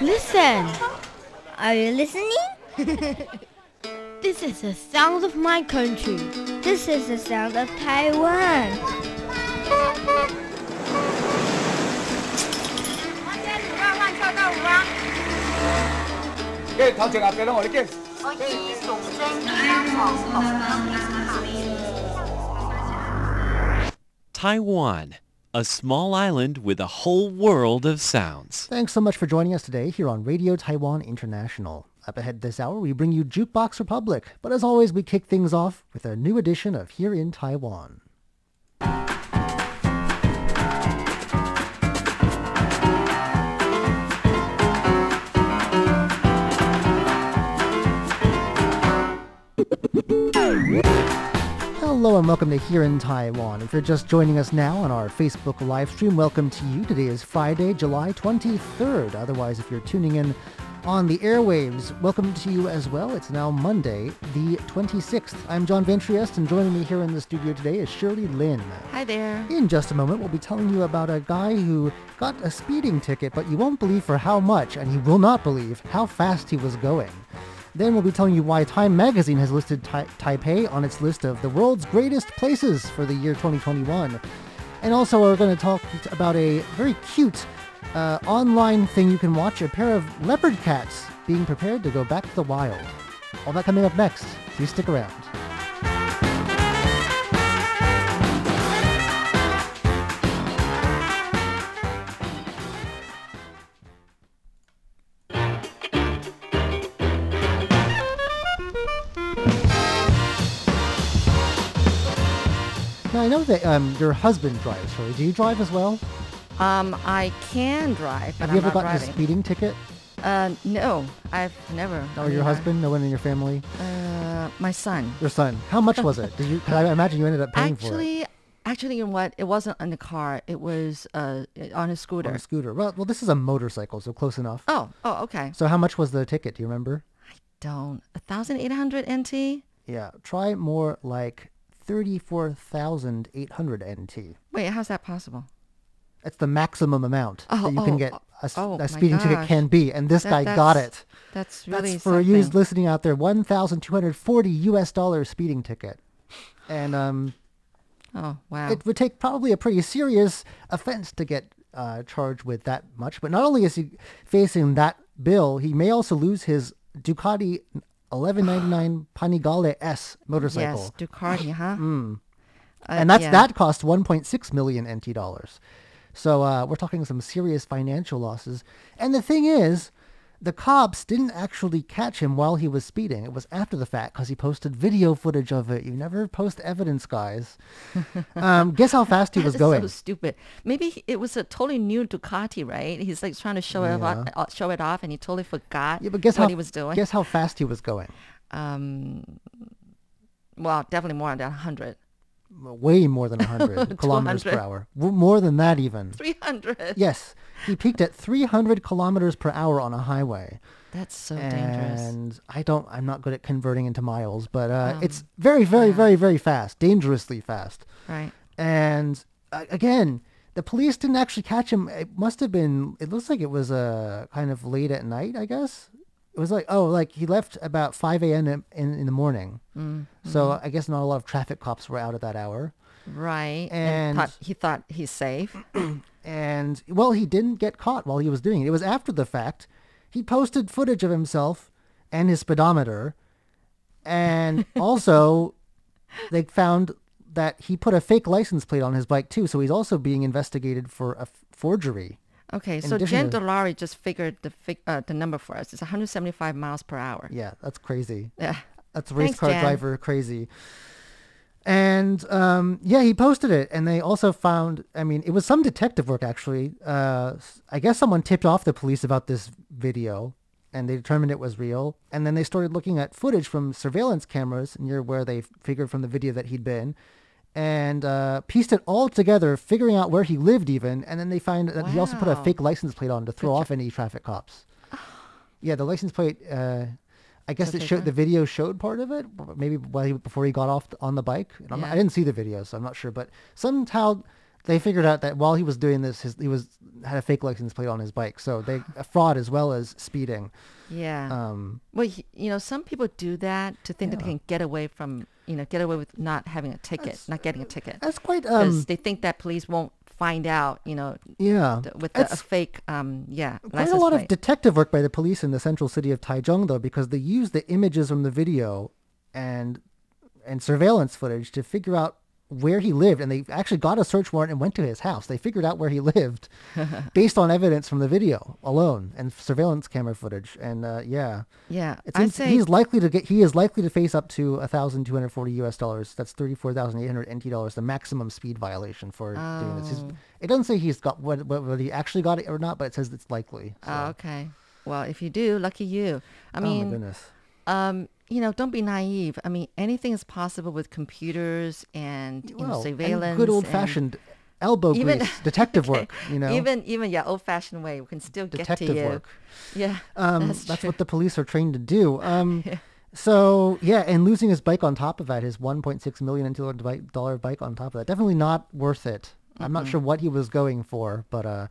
Listen! Are you listening? This is the sound of my country. This is the sound of Taiwan. 嘅头前阿俾啦，我哋嘅。 Taiwan, a small island with a whole world of sounds. Thanks so much for joining us today here on Radio Taiwan International. Up ahead this hour, we bring you Jukebox Republic, but as always, we kick things off with a new edition of Here in Taiwan. Hello and welcome to Here in Taiwan. If you're just joining us now on our Facebook live stream, welcome to you. Today is Friday, July 23rd. Otherwise, if you're tuning in on the airwaves, welcome to you as well. It's now Monday, the 26th. I'm John Van Trieste, and joining me here in the studio today is Shirley Lin. Hi there. In just a moment, we'll be telling you about a guy who got a speeding ticket, but you won't believe for how much, and you will not believe how fast he was going. Then we'll be telling you why Time Magazine has listed Tai- Taipei on its list of the world's greatest places for the year 2021. And also, we're going to talk about a very cute uh, online thing you can watch, a pair of leopard cats being prepared to go back to the wild. All that coming up next. Please stick around. Know that um, your husband drives, Shirley. Do you drive as well? Um, I can drive, Have I'm you ever not gotten a speeding ticket? Uh, no, I've never. Or your husband? No one in your family? Uh, my son. Your son. How much was it? Did you? 'cause I imagine you ended up paying for it Actually, actually, you know what? It wasn't in the car. It was uh on a scooter. on a scooter. Well, well, this is a motorcycle, so close enough. oh, oh, okay. So how much was the ticket? Do you remember? Don't a thousand eight hundred NT. Yeah, try more like thirty-four thousand eight hundred NT. Wait, how's that possible? That's the maximum amount Oh, that you can oh, get a, oh, a speeding ticket can be, and this That- guy got it. That's really That's for you listening out there. One thousand two hundred forty U.S. dollar speeding ticket, and um, Oh wow. it would take probably a pretty serious offense to get uh, charged with that much. But not only is he facing that bill, he may also lose his Ducati 1199 Panigale S motorcycle. yes, Ducati, huh? Mm. Uh, and that's yeah. that cost 1.6 million NT dollars. So uh, we're talking some serious financial losses. And the thing is, the cops didn't actually catch him while he was speeding. It was after the fact because he posted video footage of it. You never post evidence, guys. um, guess how fast he was going? So stupid. Maybe he- it was a totally new Ducati, right? He's like trying to show it off, uh, show it off, and he totally forgot yeah, but guess what how he was doing. guess how fast he was going? um, well, definitely more than hundred. Way more than 100 kilometers per hour. More than that even. Three hundred. Yes, he peaked at 300 kilometers per hour on a highway. That's so dangerous. and I don't. I'm not good at converting into miles, but uh, Um, it's very, very, very, very fast, dangerously fast. Right. And uh, again, the police didn't actually catch him. It must have been. It looks like it was uh, kind of late at night. I guess it was like oh, like he left about 5 a.m. in, in the morning. Mm, So mm-hmm. I guess not a lot of traffic cops were out at that hour. Right. And- thought, he thought he's safe. And well, he didn't get caught while he was doing it. It was after the fact. He posted footage of himself and his speedometer, and also they found that he put a fake license plate on his bike too. So he's also being investigated for a f- forgery. Okay, so Jen Dolari just figured the fig- uh, the number for us. It's 175 miles per hour. Yeah, that's crazy. Yeah. That's race Thanks, car driver crazy. And um, yeah, he posted it, and they also found. I mean, it was some detective work actually. Uh, I guess someone tipped off the police about this video, and they determined it was real. And then they started looking at footage from surveillance cameras near where they figured from the video that he'd been, and uh, pieced it all together, figuring out where he lived even. And then they find that he also put a fake license plate on to throw off any traffic cops. Yeah, the license plate. Uh, I guess it showed the video showed part of it, maybe while he, before he got off on the bike. I'm- I didn't see the video, so I'm not sure. But somehow they figured out that while he was doing this, his, he was had a fake license plate on his bike. So they a fraud as well as speeding. Yeah. Um, well, y- you know, some people do that to think that they can get away from, you know, get away with not having a ticket, That's- not getting a ticket, that's quite because um, they think that police won't find out, you know, yeah. th- with the, a fake, um, yeah, quite a lot of detective work by the police in the central city of Taichung, though, because they use the images from the video and and surveillance footage to figure out where he lived, and they actually got a search warrant and went to his house. They figured out where he lived based on evidence from the video alone and surveillance camera footage. And uh, yeah, yeah, it I seems say, he's likely to get he is likely to face up to a thousand two hundred forty U.S. dollars. That's thirty four thousand eight hundred NT dollars, the maximum speed violation for doing this. He's, Oh. it doesn't say he's got what whether he actually got it or not, but it says it's likely. So. oh, okay. Well, if you do, lucky you. I oh my mean, goodness. um, you know, don't be naive. I mean, anything is possible with computers and you know Well, surveillance. and good old fashioned elbow Even- grease detective okay, work. You know, Even even yeah, old fashioned way. We can still get to detective you. work. Yeah, Um, that's, that's, what the police are trained to do. Um, So yeah, and losing his bike on top of that, his 1.6 million dollar bike on top of that, definitely not worth it. I'm not sure what he was going for, but uh,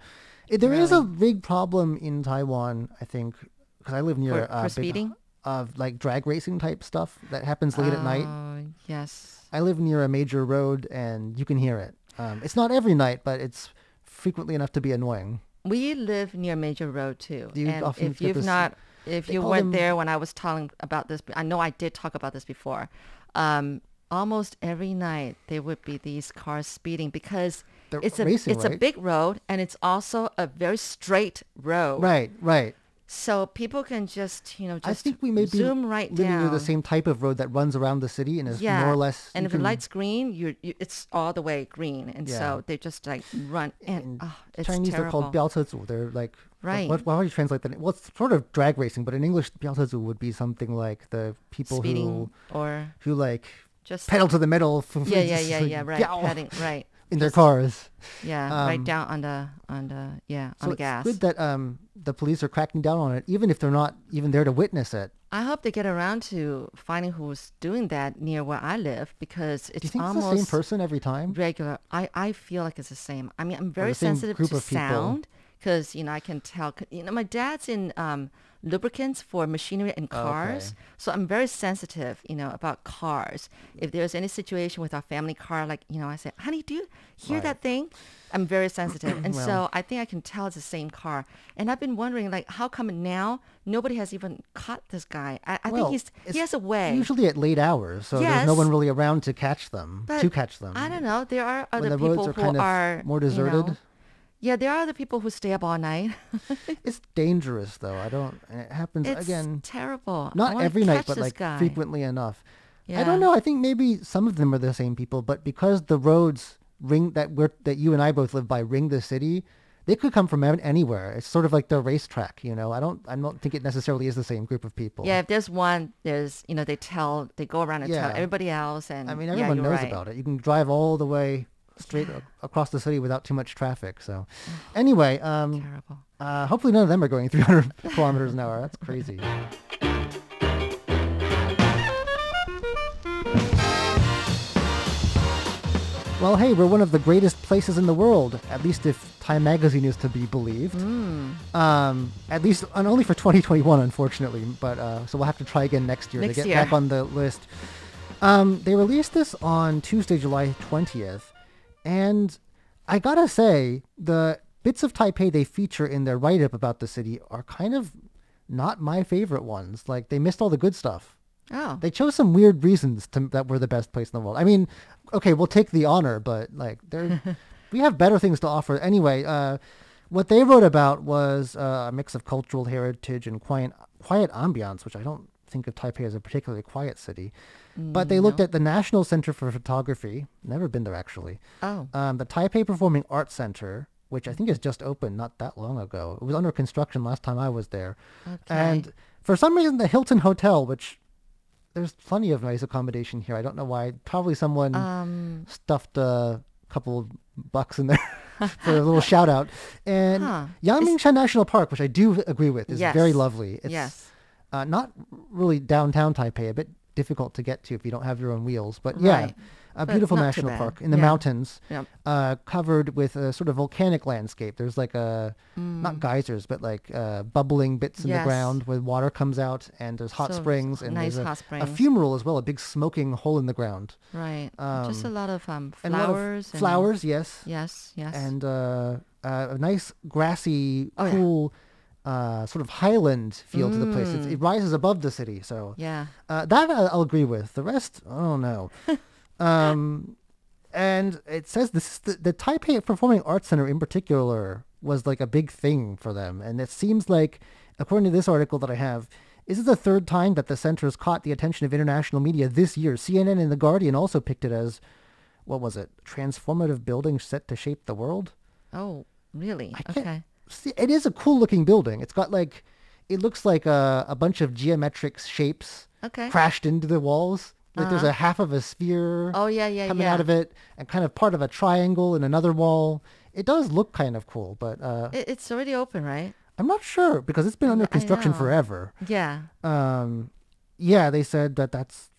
it, there is a big problem in Taiwan. I think because I live near For- uh, for big- speeding? Of like drag racing type stuff that happens late at night. Oh, yes. I live near a major road, and you can hear it. Um, it's not every night, but it's frequently enough to be annoying. We live near a Major Road too. Do you and often if you've this- not, if you weren't them- there when I was telling about this, I know I did talk about this before. Um, almost every night there would be these cars speeding because it's a racing, it's a big road and it's also a very straight road. Right, right. So people can just you know just I think we may be zoom right living down. near the same type of road that runs around the city and is yeah. more or less. And you if the light's green, you're, you it's all the way green, and Yeah. so they just like run and, in oh, it's Chinese, terrible. they're called biaochezu. They're like Right. What, why would you translate that? Well, it's sort of drag racing, but in English, biaochezu would be something like the people speeding or who who like just pedal to the metal. yeah yeah yeah yeah right yow, heading right in their cars. yeah Um, right down on the on the yeah So on the it's gas good that um the police are cracking down on it, even if they're not even there to witness it. i hope they get around to finding who's doing that near where i live because it's Do you think almost it's the same person every time? regular i i feel like it's the same i mean i'm very sensitive to sound because you know i can tell. you know my dad's in um lubricants for machinery and oh, cars Okay. so i'm very sensitive you know about cars if there's any situation with our family car like you know i say honey do you hear Right. that thing i'm very sensitive and Well- so i think i can tell it's the same car and i've been wondering like how come now nobody has even caught this guy i, I well, think he's he has a way Usually at late hours, so there's no one really around to catch them. to catch them. I don't know. There are other the people roads are who kind of are more you deserted. know- yeah, there are other people who stay up all night. It's dangerous though. I don't. It happens it's again. terrible. Not every night, but like guy. frequently enough. Yeah. I don't know. I think maybe some of them are the same people, but because the roads ring that we're that you and I both live by ring the city, they could come from anywhere. It's sort of like the racetrack, you know. I don't. I don't think it necessarily is the same group of people. Yeah, if there's one, there's you know they tell they go around and Yeah. tell everybody else, and I mean, everyone you're knows right. about it. You can drive all the way straight across the city without too much traffic. So, anyway, um, Terrible. uh, hopefully none of them are going 300 kilometers an hour. That's crazy. Well, hey, we're one of the greatest places in the world, at least if Time Magazine is to be believed. Hmm. Um, at least, and only for 2021, unfortunately. But uh, so we'll have to try again next year Next to get year. back on the list. Um, they released this on Tuesday, July 20th, and I gotta say, the bits of Taipei they feature in their write-up about the city are kind of not my favorite ones. Like they missed all the good stuff. Oh, They chose some weird reasons to, that we're the best place in the world. I mean, okay, we'll take the honor, but like, we have better things to offer. Anyway, uh, what they wrote about was uh, a mix of cultural heritage and quiet, quiet ambiance, which I don't think of Taipei as a particularly quiet city. But they looked at the National Center for Photography. Never been there actually. oh, Um, the Taipei Performing Arts Center, which I think is just opened not that long ago. It was under construction last time I was there. okay. And for some reason, the Hilton Hotel, which there's plenty of nice accommodation here. I don't know why. Probably someone um, stuffed a couple of bucks in there for a little shout out. And Huh. Yangmingshan National Park, which I do agree with, is very lovely. It's yes, uh, not really downtown Taipei, a bit difficult to get to if you don't have your own wheels. But yeah, Right. a But beautiful national park in the Yeah. mountains, uh, covered with a sort of volcanic landscape. There's like a Mm. not geysers, but like uh, bubbling bits in the ground where water comes out, and there's hot So, springs and nice there's a, a fumarole as well, a big smoking hole in the ground. Right. Just a Um, lot of um lot of flowers. and- flowers, yes, Yes. Yes. and uh, uh, a nice grassy, Oh, yeah. Uh, sort of highland feel to the place. It's, Mm. it rises above the city, so yeah. uh, that I'll agree with. The rest, I don't know. um, and it says this is the, the Taipei Performing Arts Center in particular was like a big thing for them, and it seems like, according to this article that I have, this is the third time that the center has caught the attention of international media this year. CNN and The Guardian also picked it as, what was it, transformative building set to shape the world. Oh, really? Okay. See, it is a cool looking building. It's got like, it looks like a, a bunch of geometric shapes Okay. crashed into the walls. Like there's Uh-huh. a half of a sphere Oh yeah, yeah, coming yeah. out of it, and kind of part of a triangle in another wall. It does look kind of cool, but uh, It, it's already open, right? I'm not sure because it's been under construction forever. Yeah. Um, yeah, they said that that's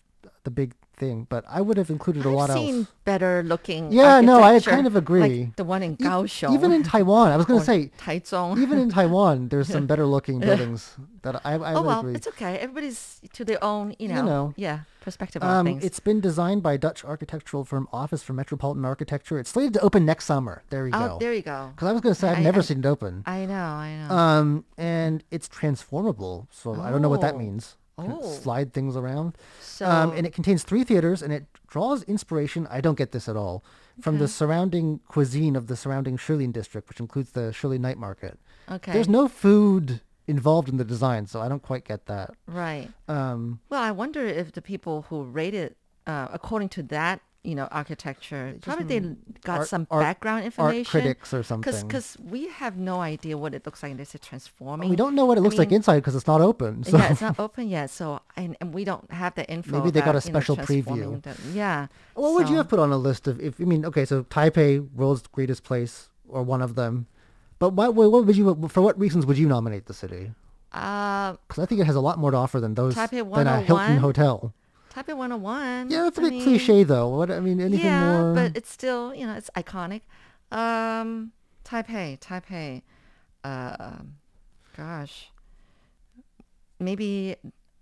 the big thing, but I would have included a I've lot seen else. better looking. Yeah, no, I kind of agree. Like the one in E- even in Taiwan, I was going to say, Taichung. even in Taiwan, there's some better looking buildings that I, I oh would well, agree. it's okay. Everybody's to their own, you know. You know. Yeah, perspective on Um, things. it's been designed by Dutch architectural firm Office for Metropolitan Architecture. It's slated to open next summer. There you oh, go. there you go. Because I was going to say I've I- never I- seen it open. I know, I know. Um, and it's transformable, so I don't know what that Oh. means. Oh. Slide things around. so, Um, and it contains three theaters, and it draws inspiration. I don't get this at all from the surrounding cuisine of the surrounding Shilin district, which includes the Shilin night market. okay, There's no food involved in the design, so I don't quite get that. right. Um, Well, I wonder if the people who rated uh, according to that, you know, architecture, probably they got art- some art- background art information. critics or something. Because we have no idea what it looks like. They say transforming. we don't know what it I looks like inside because it's not open. So yeah, it's not open yet, so and, and we don't have the info. Maybe they got about, a you know, special preview. the- yeah. what would you have put on a list of if I mean okay, so Taipei, world's greatest place, or one of them. But what, what would you for what reasons would you nominate the city? Uh, Because I think it has a lot more to offer than those Taipei than a Hilton 101? Hotel. Taipei 101. Yeah, that's a I bit mean, cliche though. What I mean, anything yeah, more? but it's still, you know, it's iconic. Um, Taipei, Taipei. Uh, gosh, maybe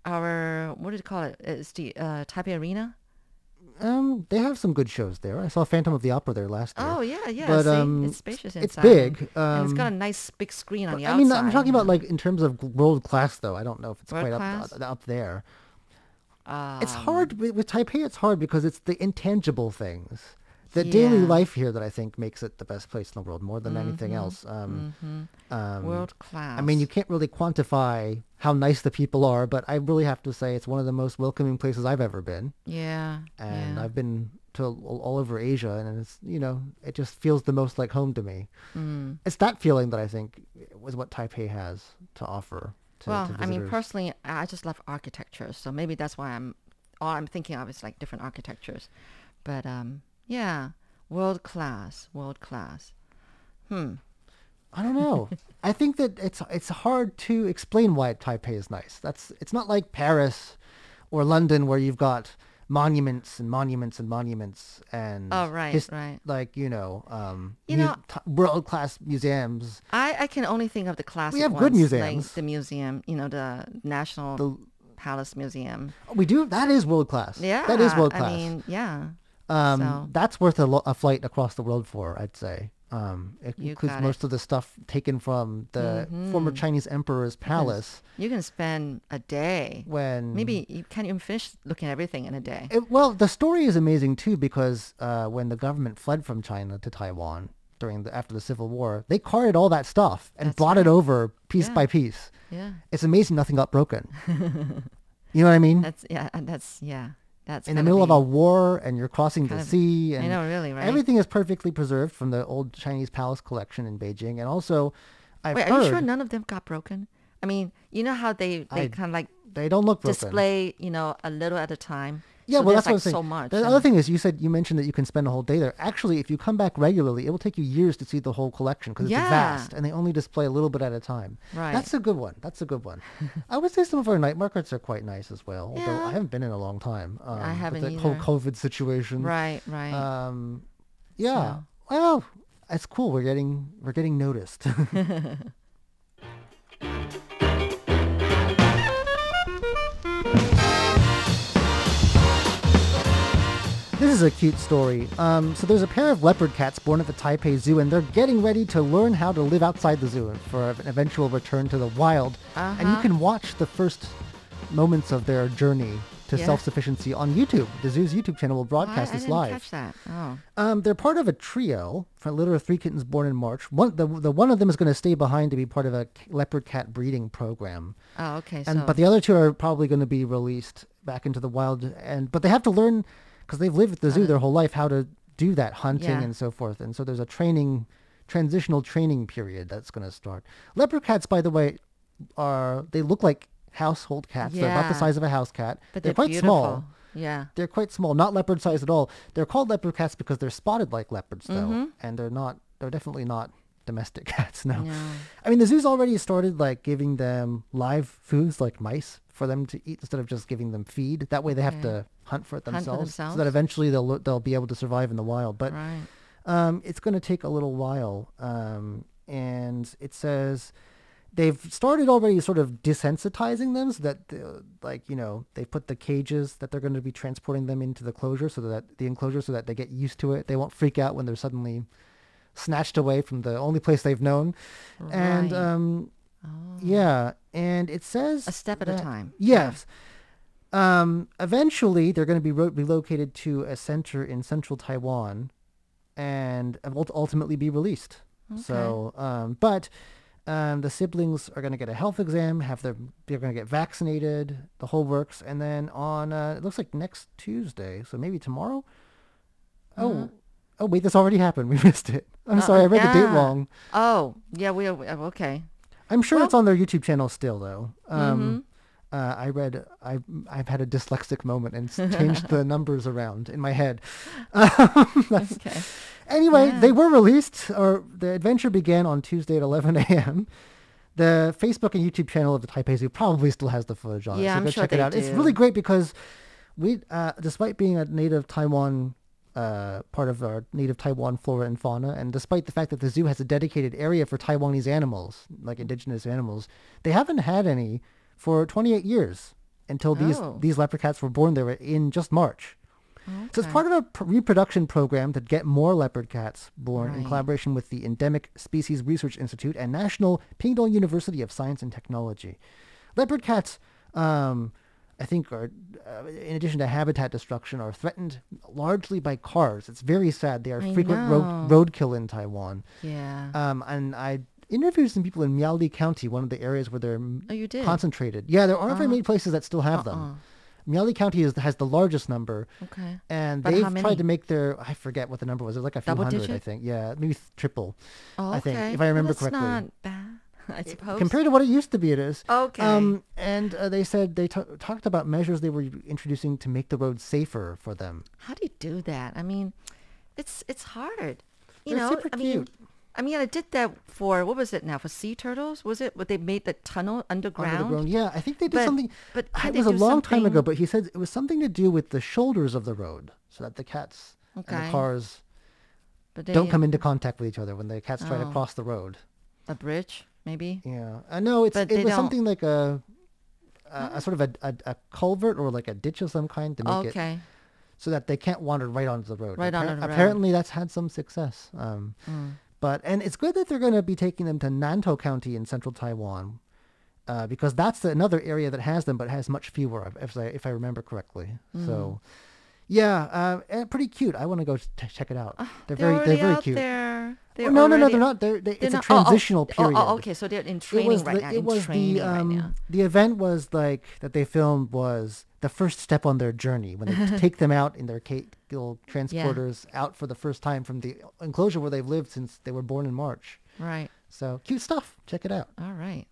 our what do you call it? It's the uh, Taipei Arena. um, they have some good shows there. I saw Phantom of the Opera there last year. Oh yeah, yeah. But, see, um, it's spacious inside. it's big, and it's got a um, nice big screen on the outside. I mean, I'm talking about like in terms of world class though. I don't know if it's World quite up, up up there. it's Um, hard with, with Taipei. It's hard because it's the intangible things, the daily life here that I think makes it the best place in the world more than anything else. Um, mhm. um, world class. I mean, you can't really quantify how nice the people are, but I really have to say it's one of the most welcoming places I've ever been. Yeah. And yeah. I've been to all, all over Asia, and it's you know it just feels the most like home to me. Mm. It's that feeling that I think was what Taipei has to offer. To, well, to I mean, personally, I I just love architecture, so maybe that's why I'm all I'm thinking of is like different architectures. But um, yeah, world class, world class. Hmm. I don't know. I think that it's it's hard to explain why Taipei is nice. That's it's not like Paris or London where you've got monuments and monuments and monuments and Oh, right, right. like you know um You know- world class museums. I, I can only think of the classic We have good museums. like the museum, you know, the National The- Palace Museum. We do that is world class. Yeah, that is world class. I mean, yeah. um, so- that's worth a, lo- a flight across the world for. I'd say. Um, it You includes most of the stuff taken from the former Mhm. Chinese emperor's palace You can spend a day. when Maybe you can't even finish looking at everything in a day. It, well, the story is amazing too because uh, when the government fled from China to Taiwan during the after the Civil War, they carted all that stuff and That's brought it over piece Yeah. by piece. yeah. It's amazing nothing got broken. you know what I mean? That's yeah, that's yeah. That's In the middle of a war and you're crossing the sea and I know, really, right? everything is perfectly preserved from the old Chinese palace collection in Beijing. And also, I've Wait, are you sure none of them got broken? I mean, you know how they they kind of like they don't look broken. display, you know, a little at a time. Yeah, So well, that's what I'm saying. so much, The and- other thing is, you said you mentioned that you can spend a whole day there. Actually, if you come back regularly, it will take you years to see the whole collection because Yeah. it's vast, and they only display a little bit at a time. Right. That's a good one. That's a good one. I would say some of our night markets are quite nice as well. Yeah. Although I haven't been in a long time. Um, with haven't the whole. COVID situation. Right, right. Um, yeah. So- Well, it's cool. We're getting we're getting noticed. This is a cute story. Um, so there's a pair of leopard cats born at the Taipei Zoo, and they're getting ready to learn how to live outside the zoo for an eventual return to the wild. And you Uh-huh. can watch the first moments of their journey to Yeah. self-sufficiency on YouTube. The zoo's YouTube channel will Oh, I- broadcast I, this live. catch that. Oh. Um, they're part of a trio for a litter of three kittens born in March. One, the, the one of them is going to stay behind to be part of a leopard cat breeding program, Oh, okay. and so but the other two are probably going to be released back into the wild. And but they have to learn because they've lived at the zoo their whole life how to do that hunting Yeah. and so forth. And so there's a training, transitional training period that's going to start. Leopard cats, by the way, are they look like household cats? They're about the size of a house cat. but they're, they're, quite beautiful. small. Yeah. They're quite small, not leopard sized at all. They're called leopard cats because they're spotted like leopards, though, Mm-hmm. and they're not. They're definitely not domestic cats. No. No. I mean, the zoo's already started like giving them live foods like mice for them to eat instead of just giving them feed. That way, they have Okay. to hunt for it Hunt for themselves, so that eventually they'll they'll be able to survive in the wild. But Right. um, it's going to take a little while. Um, and it says they've started already sort of desensitizing them so that, like, you know, they put the cages that they're going to be transporting them into the closure so that the enclosure so that they get used to it. They won't freak out when they're suddenly snatched away from the only place they've known. And, um, Oh. yeah. And it says A step at a time. Yes. Um, eventually, they're going to be ro- relocated to a center in central Taiwan, and ultimately be released. So, um, but um, the siblings are going to get a health exam, have their they're going to get vaccinated, the whole works, and then on uh, it looks like next Tuesday, so maybe tomorrow. Oh, oh wait, this already happened. We missed it. I'm Uh, sorry, I read the date wrong. Oh, yeah. We we- okay. I'm sure it's on their YouTube channel still, though. Um, Mm-hmm. Uh, I read, I've, I've had a dyslexic moment and changed the numbers around in my head. Um, Okay. Anyway, Yeah. they were released, or the adventure began on Tuesday at 11 a.m. The Facebook and YouTube channel of the Taipei Zoo probably still has the footage on it, Yeah, so I'm go sure check it out. It's really great because we, uh, despite being a native Taiwan uh, part of our native Taiwan flora and fauna, and despite the fact that the zoo has a dedicated area for Taiwanese animals, like indigenous animals, they haven't had any for 28 years until these Oh. these leopard cats were born there in just March. So it's part of a pr- reproduction program to get more leopard cats born in collaboration with the Endemic Species Research Institute and National Pingtung University of Science and Technology. Leopard cats, um, I think, are uh, in addition to habitat destruction, are threatened largely by cars. It's very sad. They are I frequent know. road roadkill in Taiwan. Yeah. Um, and I interviewed some people in Miaoli County, one of the areas where they're oh, concentrated. Yeah, there aren't very Oh. many places that still have Uh-uh. them. Miaoli County is, has the largest number. Okay. And But they've tried to make their I forget what the number was. It was like a few Double hundred, I think. Yeah, maybe triple. Oh, I think, okay. if I remember well, that's correctly. not bad, I suppose. Compared to what it used to be, it is. Okay. Um, and uh, they said they t- talked about measures they were introducing to make the roads safer for them. How do you do that? I mean, it's it's hard. You They're know, super I mean, cute. I mean, I did that for what was it now for sea turtles? Was it? What they made the tunnel underground? Underground. Yeah, I think they did But- something. but it was a long time ago, but he said it was something to do with the shoulders of the road, so that the cats and the cars they, don't come into contact with each other when the cats try to Oh. cross the road. a bridge, maybe. Yeah, I know it's But it was don't- something like a, a, a sort of a, a, a culvert or like a ditch of some kind to make it Okay. so that they can't wander right onto the road. Right onto the road. Apparently, that's had some success. Um, Mm. But and it's good that they're going to be taking them to Nantou County in central Taiwan, uh, because that's another area that has them, but has much fewer, if I if I remember correctly. Mm. So, yeah, uh, and pretty cute. I want to go t- check it out. they're Ah, They're very they're very out cute. there. Oh, They're no, no, no, they're not. They're, they, they're it's not- a oh, oh, transitional oh, period. Oh, okay, so they're in It training was right the, now. it was training the right um now. the event was like that they filmed was the first step on their journey when they take them out in their ca- little transporters out for the first time from the enclosure where they've lived since they were born in March. Right. So cute stuff. Check it out. All right.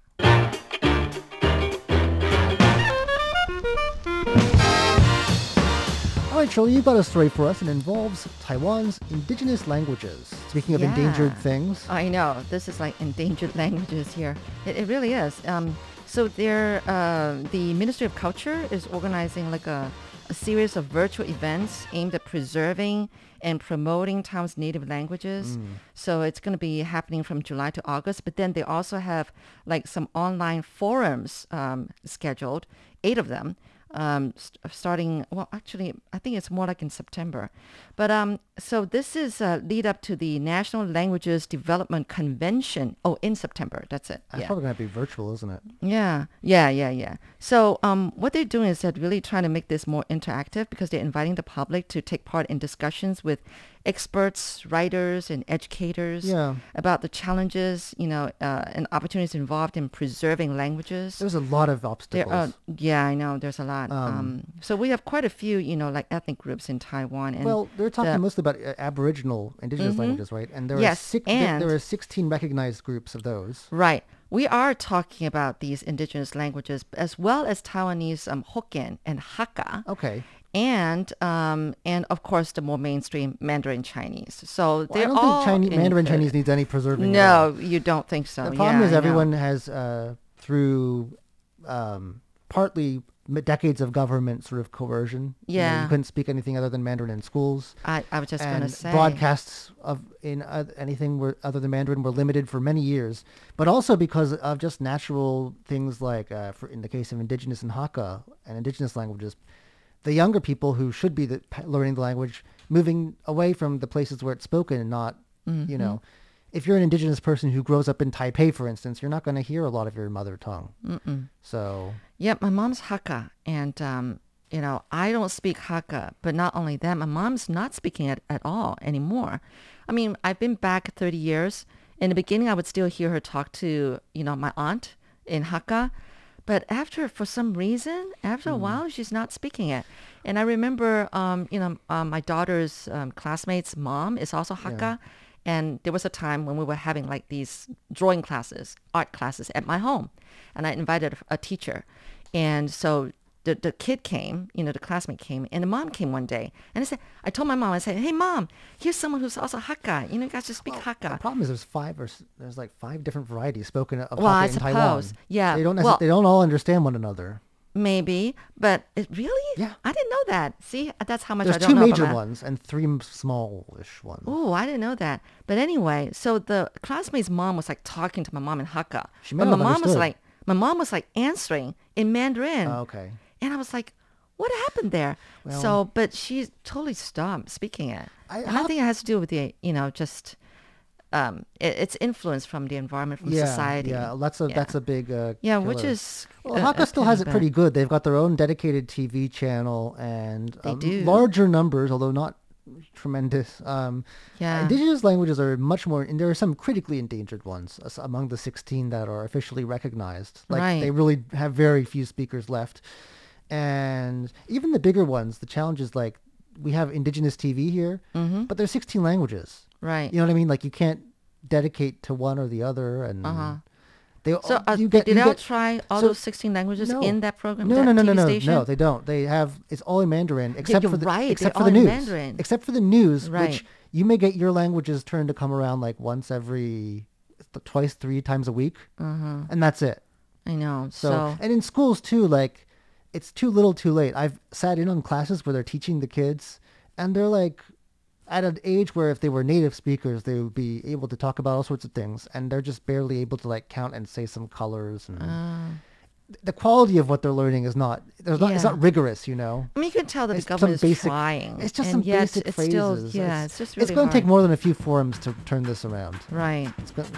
All right, Shirley, you've got a story for us. And it involves Taiwan's indigenous languages. Speaking of endangered things, I know this is like endangered languages here. It, it really is. Um, so there, uh, the Ministry of Culture is organizing like a, a series of virtual events aimed at preserving and promoting Taiwan's native languages. So it's going to be happening from July to August. But then they also have like some online forums um, scheduled, eight of them. Um, st- starting well, actually, I think it's more like in September, but um, so this is uh, lead up to the National Languages Development Convention. Oh, in September, that's it. that's yeah. probably going to be virtual, isn't it? Yeah, yeah, yeah, yeah. So um, what they're doing is that really trying to make this more interactive because they're inviting the public to take part in discussions with experts, writers, and educators Yeah. about the challenges, you know, uh, and opportunities involved in preserving languages. There's a lot of obstacles. are, yeah, I know. There's a lot. Um, Um, so we have quite a few, you know, like ethnic groups in Taiwan. And well, they're talking the- mostly about uh, Aboriginal indigenous Mhm. languages, right? And there are Yes, six, there, there are 16 recognized groups of those. Right. We are talking about these indigenous languages as well as Taiwanese um, Hokkien and Hakka. Okay. And um, and of course the more mainstream Mandarin Chinese. So Well, I they're don't all think Chinese, Mandarin included. Chinese needs any preserving. No, you don't think so. The problem Yeah, is I know. everyone has, uh, through um, partly decades of government sort of coercion. you know, you, couldn't speak anything other than Mandarin in schools. I, I was just going to say. broadcasts of in uh, anything were, other than Mandarin were limited for many years, but also because of just natural things like, uh, for, in the case of indigenous and Hakka and indigenous languages, the younger people who should be the, learning the language moving away from the places where it's spoken and not, Mm-hmm. you know, if you're an indigenous person who grows up in Taipei, for instance, you're not going to hear a lot of your mother tongue. Mm-mm. So Yep, my mom's Hakka, and um, you know I don't speak Hakka. But not only that, my mom's not speaking it at all anymore. I mean, I've been back 30 years. In the beginning, I would still hear her talk to you know my aunt in Hakka, but after for some reason, after a while, she's not speaking it. And I remember, um, you know, um, my daughter's um, classmate's mom is also Hakka. And there was a time when we were having like these drawing classes, art classes at my home. And I invited a, teacher. And so the, the kid came, you know, the classmate came, and the mom came one day. And I said, I told my mom, I said, hey, mom, here's someone who's also Hakka. You know, you guys just speak The Hakka. The problem is there's five or there's like five different varieties spoken of Well, I Hakka in Taiwan. suppose. Yeah, they don't well- they don't all understand one another. Maybe, but it really? Yeah. I didn't know that. See, that's how much There's I don't know. There's two major ones and three smallish ones. Oh, I didn't know that. But anyway, so the classmate's mom was like talking to my mom in Hakka. She but my mom was like, my mom was like answering in Mandarin. Oh, okay. And I was like, what happened there? Well- so, but she totally stopped speaking it. I- and I think it has to do with the, you know, just um, it, it's influence from the environment, from yeah, society. Yeah, that's a Yeah. that's a big. Uh, Yeah, which is. Well, uh, Hakka uh, still has it pretty good. They've got their own dedicated TV channel and They um, do. larger numbers, although not tremendous. Um, Yeah. Indigenous languages are much more, and there are some critically endangered ones as- among the 16 that are officially recognized. Like Right. they really have very few speakers left. And even the bigger ones, the challenge is like we have indigenous TV here, Mm-hmm. but there's 16 languages. Right. You know what I mean? Like you can't dedicate to one or the other, and Uh-huh. they So uh, you get did you they all get- try all so- those 16 languages No. in that program? no, that no, no, no, TV no, station? no. They don't. They have it's all in Mandarin except you're for the right, except they're for the news. Mandarin. Except for the news, Right. which you may get your languages turned to come around like once every th- twice, three times a week, Uh-huh. and that's it. I know. So, So, and in schools too, like it's too little, too late. I've sat in on classes where they're teaching the kids, and they're like at an age where if they were native speakers, they would be able to talk about all sorts of things, and they're just barely able to like count and say some colors. And uh, the quality of what they're learning is not. There's not. It's not rigorous, you know. I mean, you can tell that It's the government is basic- trying. It's just some basic it's phrases. Still, yeah, it's, it's, just really it's going to take more than a few forums to turn this around. Right.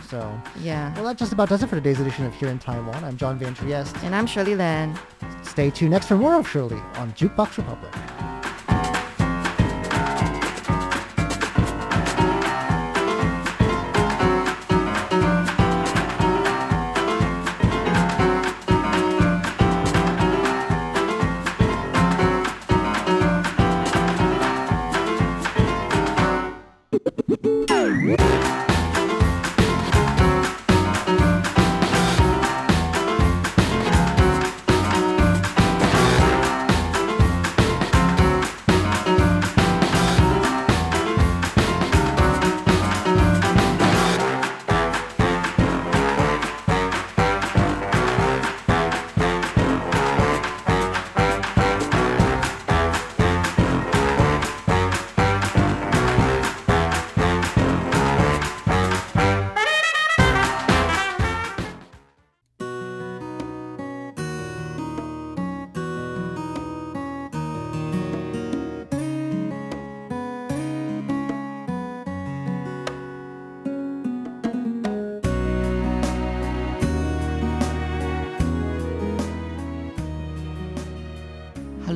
So. Yeah. Well, that just about does it for today's edition of Here in Taiwan. I'm John Van Trieste. and I'm Shirley Lin. Stay tuned next for more of Shirley on Jukebox Republic. you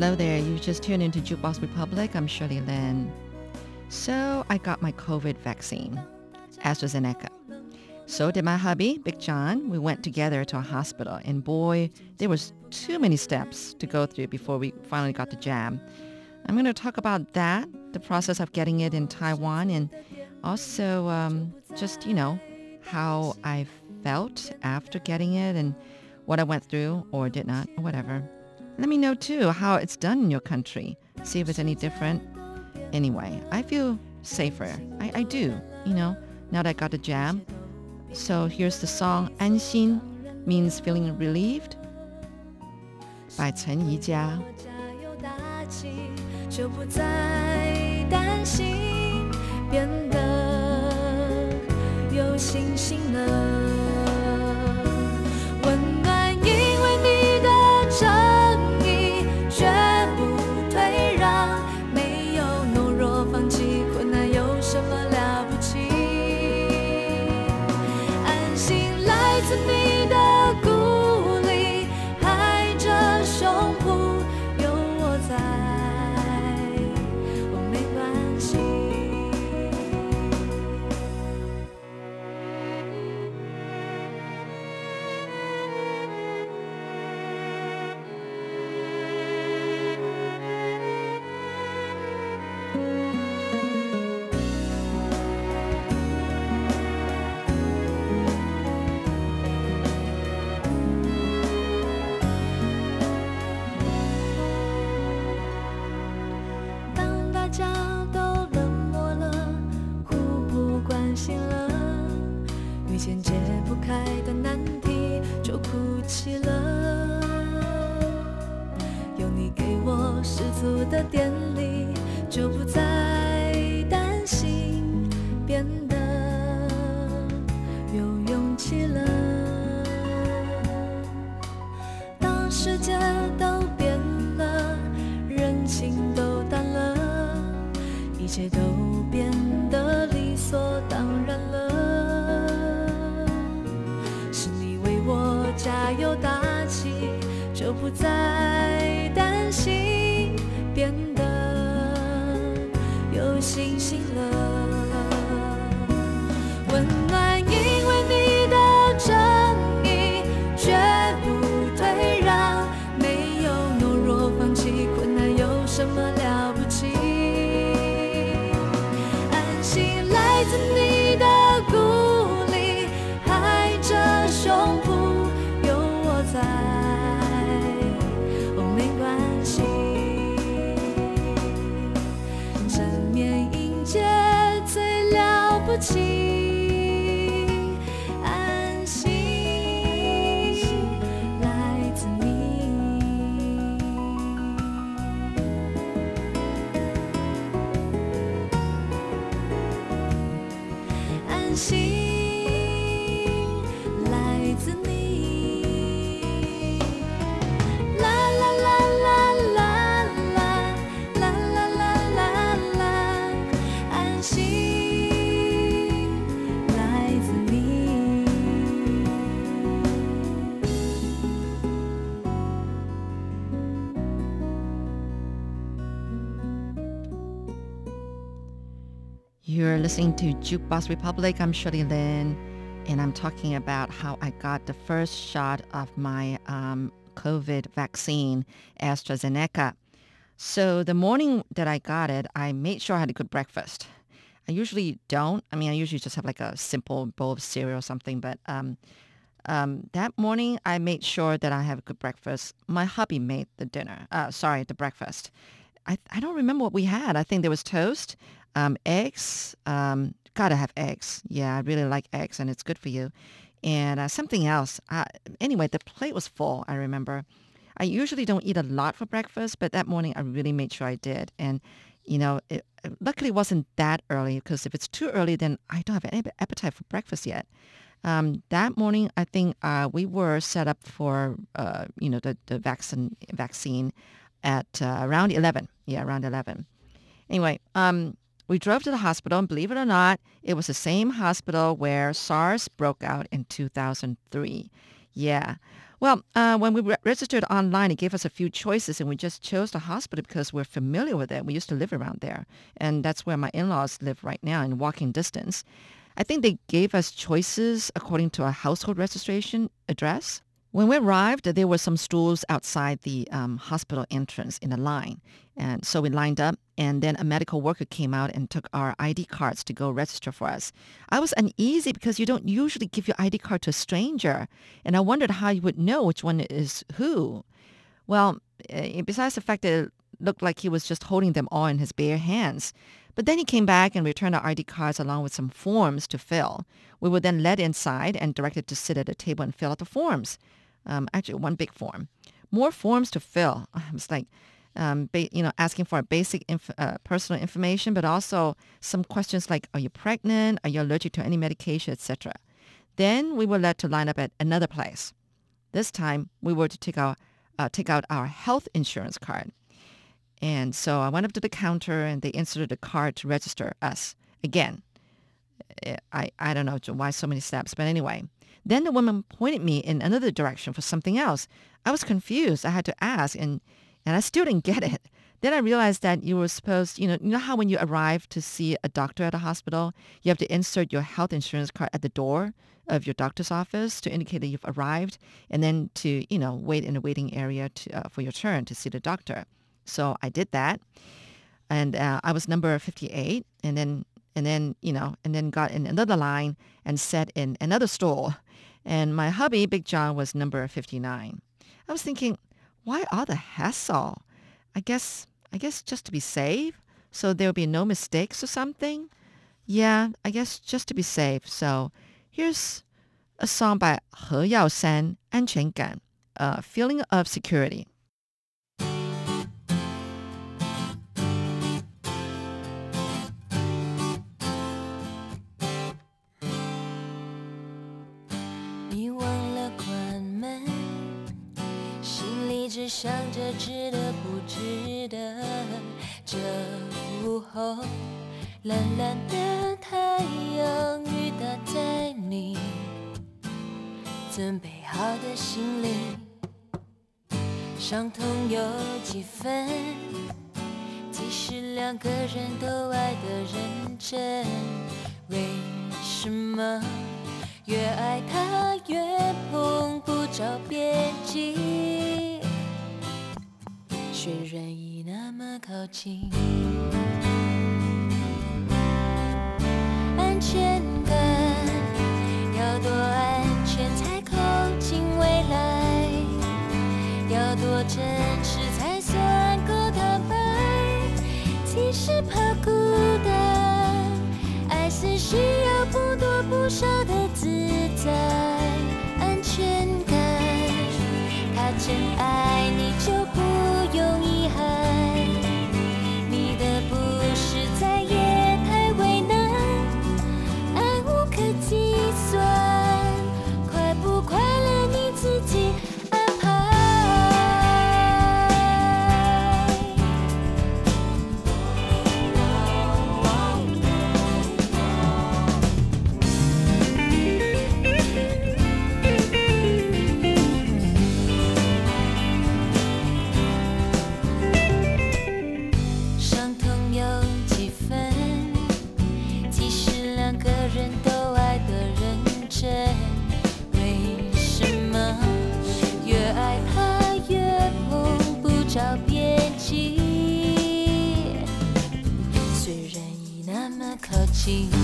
Hello there. You just tuned into Jukebox Republic. I'm Shirley Lin. So I got my COVID vaccine, AstraZeneca. So did my hubby, Big John. We went together to a hospital, and boy, there was too many steps to go through before we finally got the jab. I'm going to talk about that, the process of getting it in Taiwan, and also um, just you know how I felt after getting it and what I went through or did not or whatever. Let me know too how it's done in your country. See if it's any different. Anyway, I feel safer. I, I do, you know, now that I got the jab. So here's the song 安心 means feeling relieved by Chen Yijia. 加油打气，就不再担心，变得有信心了。 什么了不起？安心来自你的鼓励，拍着胸脯，有我在，哦，没关系。正面迎接最了不起。Listening to Jukebox Republic. I'm Shirley Lin, and I'm talking about how I got the first shot of my um, COVID vaccine, AstraZeneca. So the morning that I got it, I made sure I had a good breakfast. I usually don't. I mean, I usually just have like a simple bowl of cereal or something, but um, um, that morning I made sure that I have a good breakfast. My hubby made the dinner. Uh, sorry, the breakfast. I, I don't remember what we had. I think there was toast, um, eggs. Um, gotta have eggs. Yeah, I really like eggs, and it's good for you. And uh, something else. Uh, anyway, the plate was full. I remember. I usually don't eat a lot for breakfast, but that morning I really made sure I did. And you know, it, luckily it wasn't that early because if it's too early, then I don't have any appetite for breakfast yet. Um, that morning, I think uh, we were set up for uh, you know the the vaccine vaccine at uh, around eleven. Yeah, around eleven. Anyway, um, we drove to the hospital, and believe it or not, it was the same hospital where SARS broke out in 2003. Yeah. Well, uh, when we re- registered online, it gave us a few choices, and we just chose the hospital because we're familiar with it. We used to live around there, and that's where my in-laws live right now in walking distance. I think they gave us choices according to our household registration address. When we arrived, there were some stools outside the um, hospital entrance in a line. And so we lined up, and then a medical worker came out and took our ID cards to go register for us. I was uneasy because you don't usually give your ID card to a stranger, and I wondered how you would know which one is who. Well, eh, besides the fact that it looked like he was just holding them all in his bare hands. But then he came back and returned our ID cards along with some forms to fill. We were then led inside and directed to sit at a table and fill out the forms. Um, actually, one big form. More forms to fill. I was like, um, ba- you know, asking for basic inf- uh, personal information, but also some questions like, are you pregnant? Are you allergic to any medication, etc. Then we were led to line up at another place. This time, we were to take, our, uh, take out our health insurance card. And so I went up to the counter and they inserted a card to register us again. Eh, I, I don't know why so many steps, but anyway. Then the woman pointed me in another direction for something else. I was confused. I had to ask and, and I still didn't get it. Then I realized that you were supposed, you know, you know how when you arrive to see a doctor at a hospital, you have to insert your health insurance card at the door of your doctor's office to indicate that you've arrived and then to, you know, wait in a waiting area to, uh, for your turn to see the doctor. So I did that. And uh, I was number 58 and then and then, you know, and then got in another line and sat in another stall And my hubby, Big John, was number 59. I was thinking, why all the hassle? I guess, I guess just to be safe, so there'll be no mistakes or something. Yeah, I guess just to be safe. So here's a song by He Yaosan, 安全感, a feeling of security. 只想着值得不值得。这午后，蓝蓝的太阳雨打在你准备好的心里，伤痛有几分？即使两个人都爱得认真，为什么？越爱他越碰不着边际，却愿意那么靠近。安全 machine.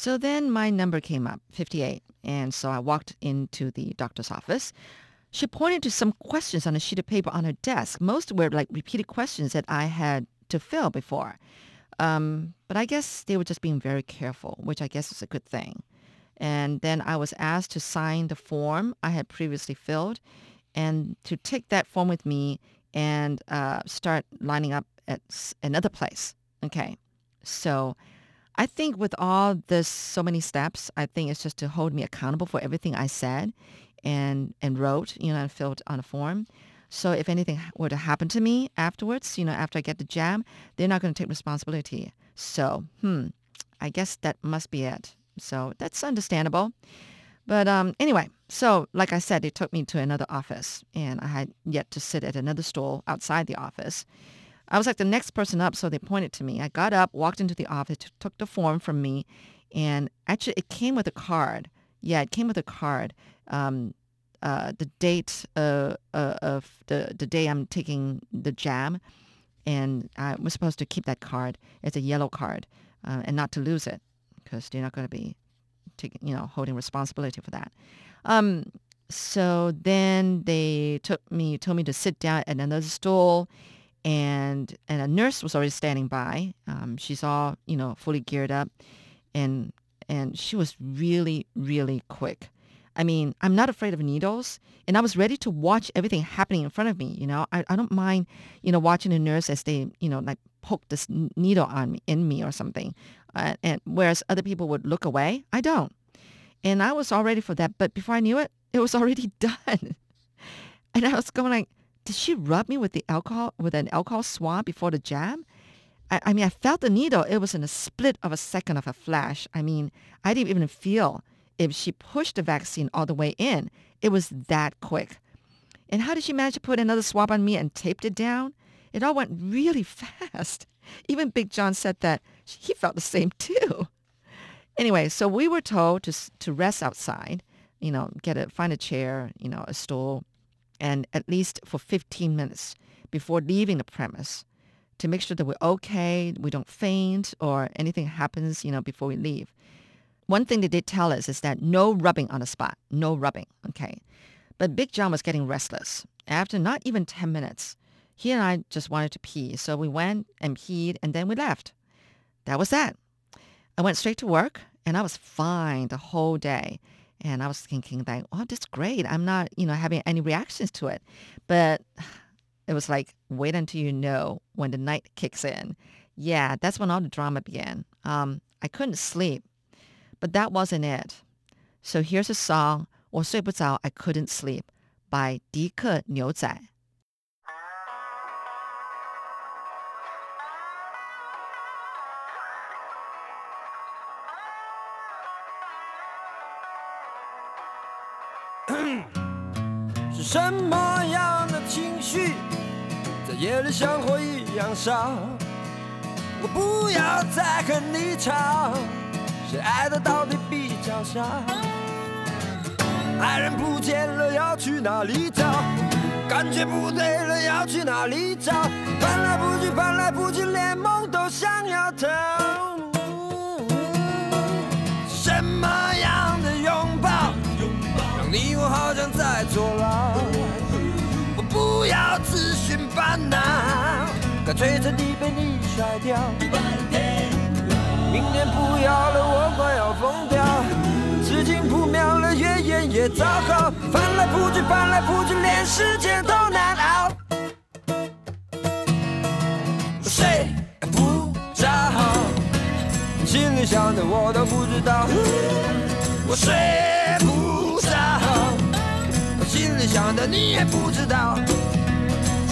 So then my number came up, 58, and so I walked into the doctor's office. She pointed to some questions on a sheet of paper on her desk. Most were like repeated questions that I had to fill before. Um, but I guess they were just being very careful, which I guess is a good thing. And then I was asked to sign the form I had previously filled and to take that form with me and uh, start lining up at another place. Okay. So I think with all this, so many steps, I think it's just to hold me accountable for everything I said and, and wrote, you know, and filled on a form. So if anything were to happen to me afterwards, you know, after I get the jab, they're not going to take responsibility. So, hmm, I guess that must be it. So that's understandable. But um, anyway, so like I said, they took me to another office, and I had yet to sit at another stool outside the office. I was like the next person up, so they pointed to me. I got up, walked into the office, took the form from me, and actually it came with a card. Yeah, it came with a card. Um, uh, the date uh, uh, of the, the day I'm taking the jab, and I was supposed to keep that card. It's a yellow card, uh, and not to lose it, because they're not going to be taking, you know, holding responsibility for that. Um, so then they took me, told me to sit down at another stool, and and a nurse was already standing by. Um, she's all, you know, fully geared up, and and she was really, really quick. I mean, I'm not afraid of needles, and I was ready to watch everything happening in front of me. You know, I, I don't mind, you know, watching a nurse as they, you know, like poke this needle on me, in me or something. Uh, and whereas other people would look away, I don't. And I was all ready for that, but before I knew it, it was already done. and I was going like, did she rub me with the alcohol with an alcohol swab before the jab? I, I mean, I felt the needle. It was in a split of a second of a flash. I mean, I didn't even feel if she pushed the vaccine all the way in. It was that quick. And how did she manage to put another swab on me and taped it down? It all went really fast. Even Big John said that he felt the same too. Anyway, so we were told to to rest outside, you know, get a find a chair, you know, a stool, and at least for 15 minutes before leaving the premise to make sure that we're okay, we don't faint or anything happens, you know, before we leave. One thing they did tell us is that no rubbing on the spot, no rubbing, okay? But Big John was getting restless. After not even 10 minutes, he and I just wanted to pee. So we went and peed and then we left. That was that. I went straight to work and I was fine the whole day. And I was thinking like, oh, that's great. I'm not, you know, having any reactions to it. But it was like, wait until you know when the night kicks in. Yeah, that's when all the drama began. Um, I couldn't sleep, but that wasn't it. So here's a song, 我睡不着, I couldn't sleep, by 迪克牛仔。 什么样的情绪，在夜里像火一样烧？我不要再和你吵，谁爱的到底比较少？爱人不见了，要去哪里找？感觉不对了，要去哪里找？翻来覆去，翻来覆去，连梦都想要逃。什么样的拥抱，让你我好像在坐牢？寻烦恼，干脆彻底被你甩掉。明天不要了，我快要疯掉。事情不妙了，越演越糟糕。翻来覆去，翻来覆去，连时间都难熬。睡不着，心里想的我都不知道。我睡不着，心里想的你也不知道。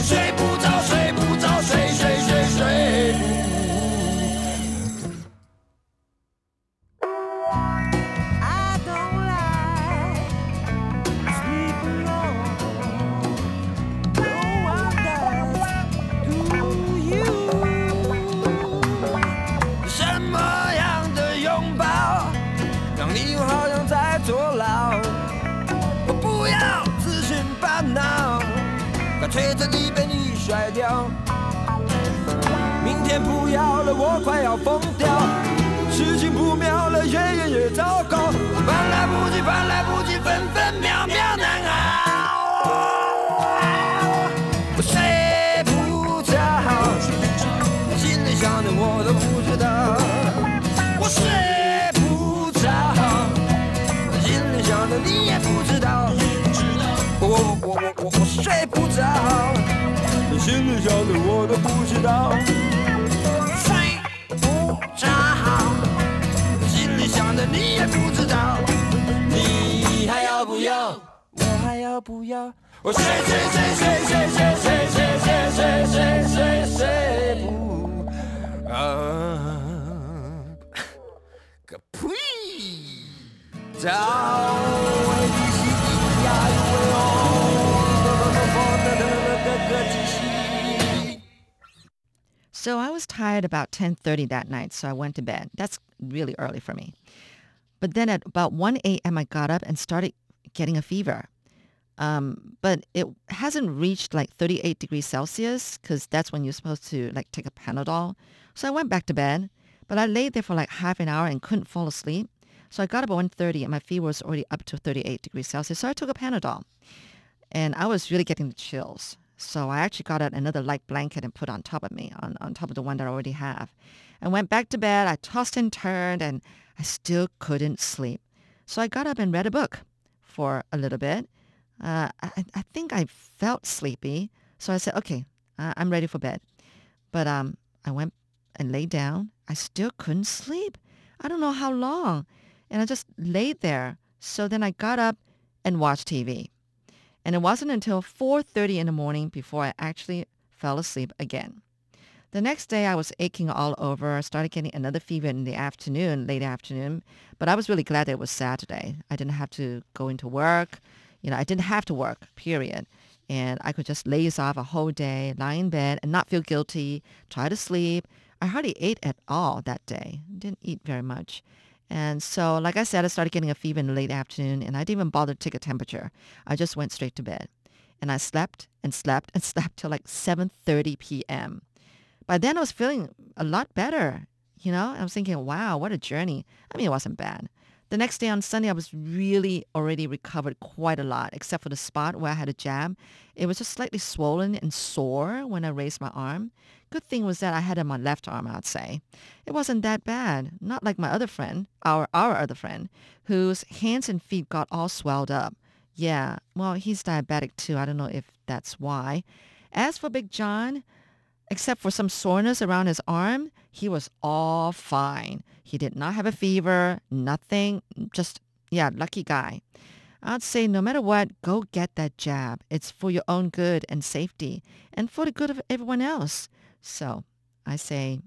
睡不着，睡不着，睡睡睡不着，心里想的我都不知道。睡不着，心里想的你也不知道。你还要不要？我还要不要？我睡睡睡睡睡睡睡睡睡睡睡睡不啊个屁！找 So I was tired about 10:30 that night, so I went to bed. That's really early for me. But then at about 1 a.m. I got up and started getting a fever. Um, but it hasn't reached like 38 degrees Celsius because that's when you're supposed to like take a Panadol. So I went back to bed, but I laid there for like half an hour and couldn't fall asleep. So I got up at 1.30 and my fever was already up to 38 degrees Celsius. So I took a Panadol and I was really getting the chills. So I actually got out another light blanket and put on top of me, on, on top of the one that I already have. I went back to bed. I tossed and turned, and I still couldn't sleep. So I got up and read a book for a little bit. Uh, I, I think I felt sleepy, so I said, okay, uh, I'm ready for bed. But um, I went and laid down. I still couldn't sleep. I don't know how long. And I just laid there. So then I got up and watched TV. And it wasn't until 4.30 in the morning before I actually fell asleep again. The next day I was aching all over. I started getting another fever in the afternoon, late afternoon. But I was really glad it was Saturday. I didn't have to go into work. You know, I didn't have to work, period. And I could just laze off a whole day, lie in bed and not feel guilty, try to sleep. I hardly ate at all that day. Didn't eat very much. And so, like I said, I started getting a fever in the late afternoon, and I didn't even bother to take a temperature. I just went straight to bed. And I slept and slept and slept till like 7.30 p.m. By then, I was feeling a lot better, you know? I was thinking, wow, what a journey. I mean, it wasn't bad. The next day on Sunday, I was really already recovered quite a lot, except for the spot where I had a jab. It was just slightly swollen and sore when I raised my arm. Good thing was that I had it on my left arm, I'd say. It wasn't that bad, not like my other friend, our, our other friend, whose hands and feet got all swelled up. Yeah, well, he's diabetic too. I don't know if that's why. As for Big John, except for some soreness around his arm, he was all fine. He did not have a fever, nothing, just, yeah, lucky guy. I'd say no matter what, go get that jab. It's for your own good and safety and for the good of everyone else. So I say,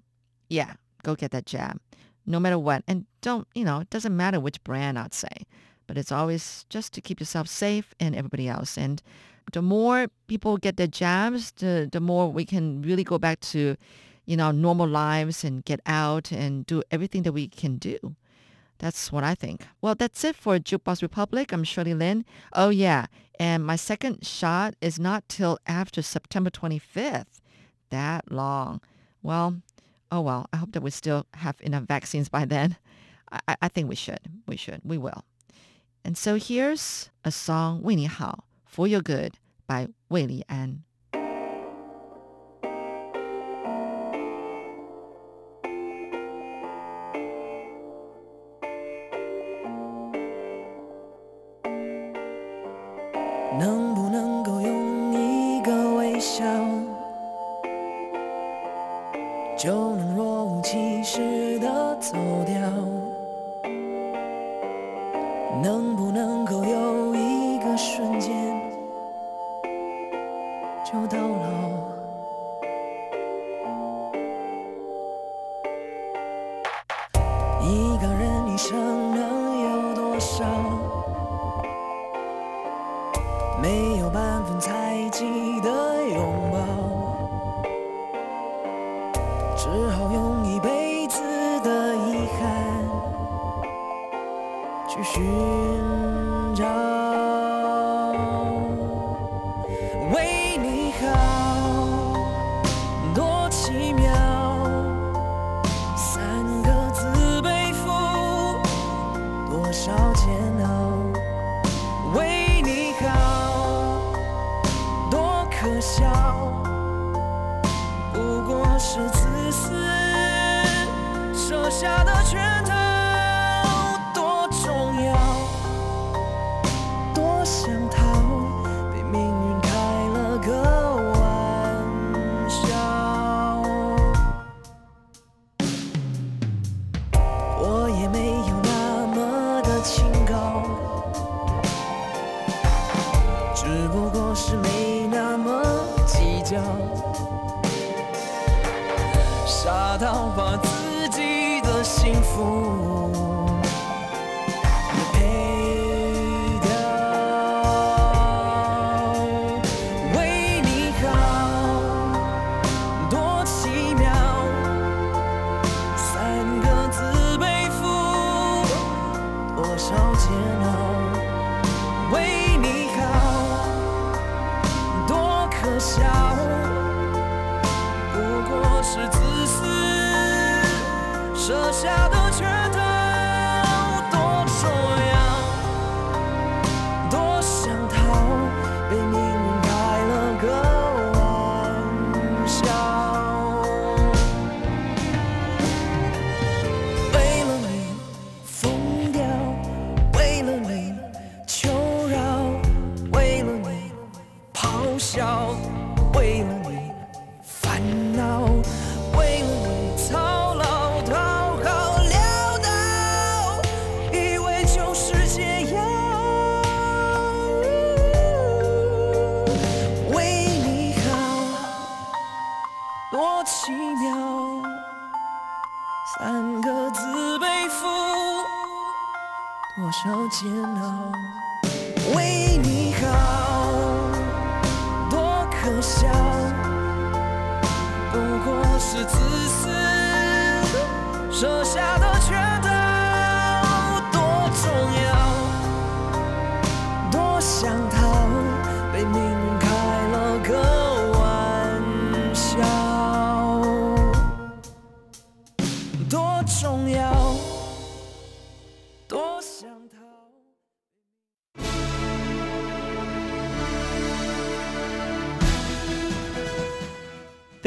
yeah, go get that jab. No matter what. And don't, you know, it doesn't matter which brand I'd say. But it's always just to keep yourself safe and everybody else. And the more people get their jabs, the, the more we can really go back to, you know, normal lives and get out and do everything that we can do. That's what I think. Well, that's it for Jukebox Republic. I'm Shirley Lin. Oh, yeah. And my second shot is not till after September 25th. That long. Well, oh well. I hope that we still have enough vaccines by then. I, I think we should. We should. We will. And so here's a song, 为你好, For Your Good by 魏礼安。能不能 Jones.